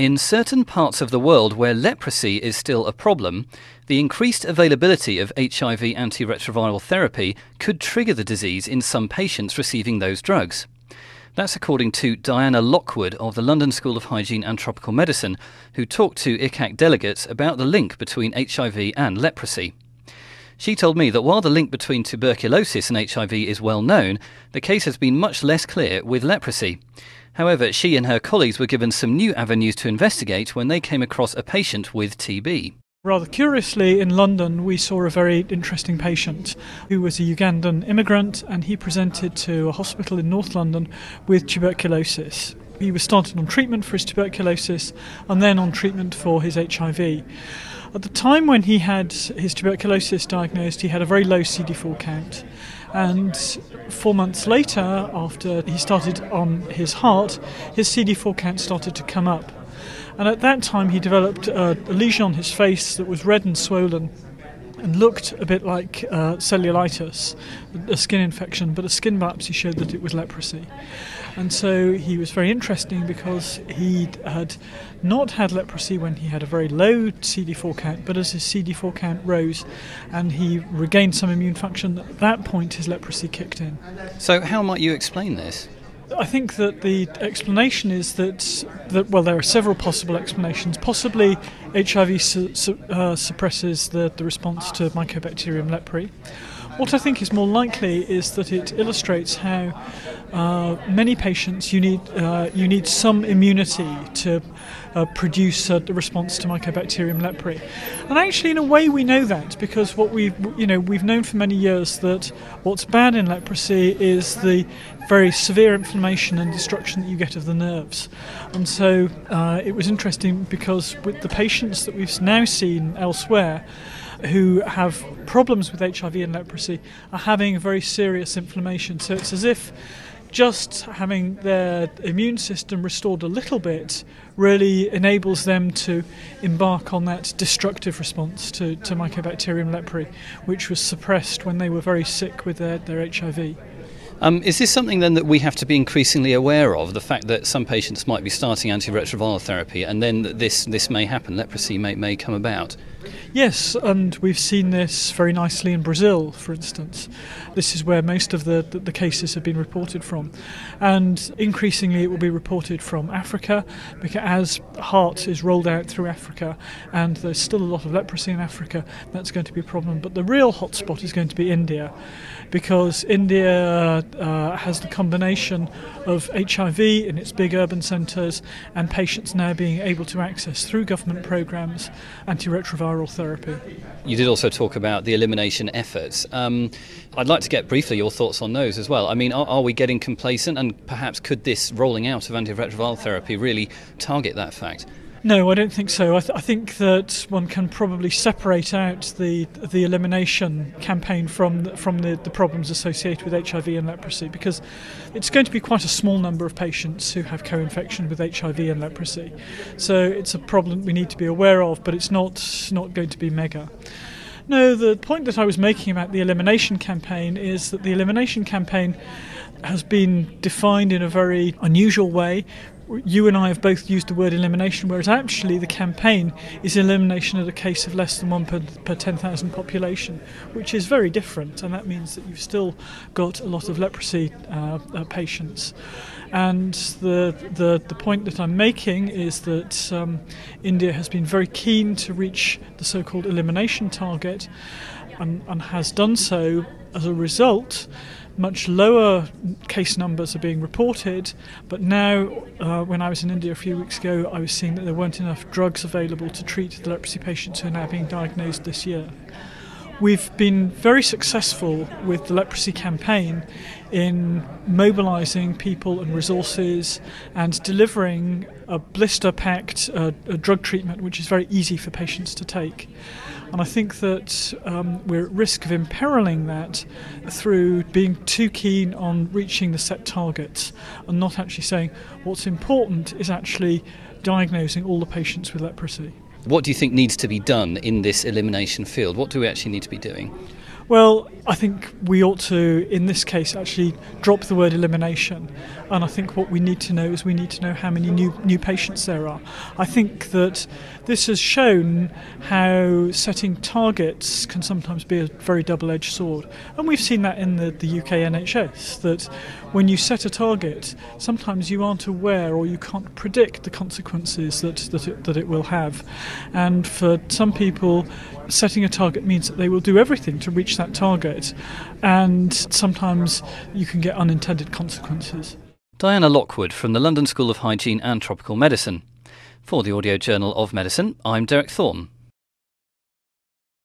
In certain parts of the world where leprosy is still a problem, the increased availability of HIV antiretroviral therapy could trigger the disease in some patients receiving those drugs. That's according to Diana Lockwood of the London School of Hygiene and Tropical Medicine, who talked to ICAAC delegates about the link between HIV and leprosy. She told me that while the link between tuberculosis and HIV is well known, the case has been much less clear with leprosy. However, she and her colleagues were given some new avenues to investigate when they came across a patient with TB. Rather curiously, in London, we saw a very interesting patient who was a Ugandan immigrant and he presented to a hospital in North London with tuberculosis. He was started on treatment for his tuberculosis and then on treatment for his HIV. At the time when he had his tuberculosis diagnosed, he had a very low CD4 count. And four months later, after he started on his HAART, his CD4 count started to come up. And at that time, he developed a, lesion on his face that was red and swollen and looked a bit like uh, cellulitis, a skin infection, but a skin biopsy showed that it was leprosy. And so he was very interesting because he had not had leprosy when he had a very low CD4 count, but as his CD4 count rose and he regained some immune function, at that point his leprosy kicked in. So, how might you explain this? I think that the explanation is that, that well, there are several possible explanations. Possibly HIV su- su- uh, suppresses the, the response to Mycobacterium leprae. What I think is more likely is that it illustrates how uh, many patients you need uh, you need some immunity to uh, produce a response to Mycobacterium leprae, and actually in a way we know that because what we you know we've known for many years that what's bad in leprosy is the very severe inflammation and destruction that you get of the nerves, and so uh, it was interesting because with the patients that we've now seen elsewhere who have problems with HIV and leprosy are having very serious inflammation. So it's as if just having their immune system restored a little bit really enables them to embark on that destructive response to, to Mycobacterium leprae, which was suppressed when they were very sick with their, their HIV. Um, is this something then that we have to be increasingly aware of? The fact that some patients might be starting antiretroviral therapy and then this, this may happen, leprosy may, may come about? Yes, and we've seen this very nicely in Brazil, for instance. This is where most of the, the, cases have been reported from. And increasingly, it will be reported from Africa, because as HAART is rolled out through Africa, and there's still a lot of leprosy in Africa, that's going to be a problem. But the real hotspot is going to be India, because India uh, has the combination of HIV in its big urban centres and patients now being able to access through government programs antiretroviral therapy. You did also talk about the elimination efforts. Um, I'd like to get briefly your thoughts on those as well. I mean, are, are we getting complacent, and perhaps could this rolling out of antiretroviral therapy really target that fact? No, I don't think so. I, th- I, think that one can probably separate out the the elimination campaign from the, from the, the problems associated with HIV and leprosy because it's going to be quite a small number of patients who have co-infection with HIV and leprosy. So it's a problem we need to be aware of, but it's not not going to be mega. No, the point that I was making about the elimination campaign is that the elimination campaign has been defined in a very unusual way you and I have both used the word elimination, whereas actually the campaign is elimination at a case of less than one per, per 10,000 population, which is very different, and that means that you've still got a lot of leprosy uh, uh, patients. And the, the, the point that I'm making is that um, India has been very keen to reach the so called elimination target and, and has done so as a result much lower case numbers are being reported, but now, uh, when I was in India a few weeks ago, I was seeing that there weren't enough drugs available to treat the leprosy patients who are now being diagnosed this year. We've been very successful with the leprosy campaign in mobilising people and resources and delivering a blister packed uh, drug treatment which is very easy for patients to take. And I think that um, we're at risk of imperiling that through being too keen on reaching the set targets and not actually saying what's important is actually diagnosing all the patients with leprosy. What do you think needs to be done in this elimination field? What do we actually need to be doing? Well, I think we ought to, in this case, actually drop the word elimination. And I think what we need to know is we need to know how many new, new patients there are. I think that this has shown how setting targets can sometimes be a very double edged sword. And we've seen that in the, the UK NHS, that when you set a target, sometimes you aren't aware or you can't predict the consequences that, that, it, that it will have. And for some people, setting a target means that they will do everything to reach that target, and sometimes you can get unintended consequences. Diana Lockwood from the London School of Hygiene and Tropical Medicine. For the Audio Journal of Medicine, I'm Derek Thorne.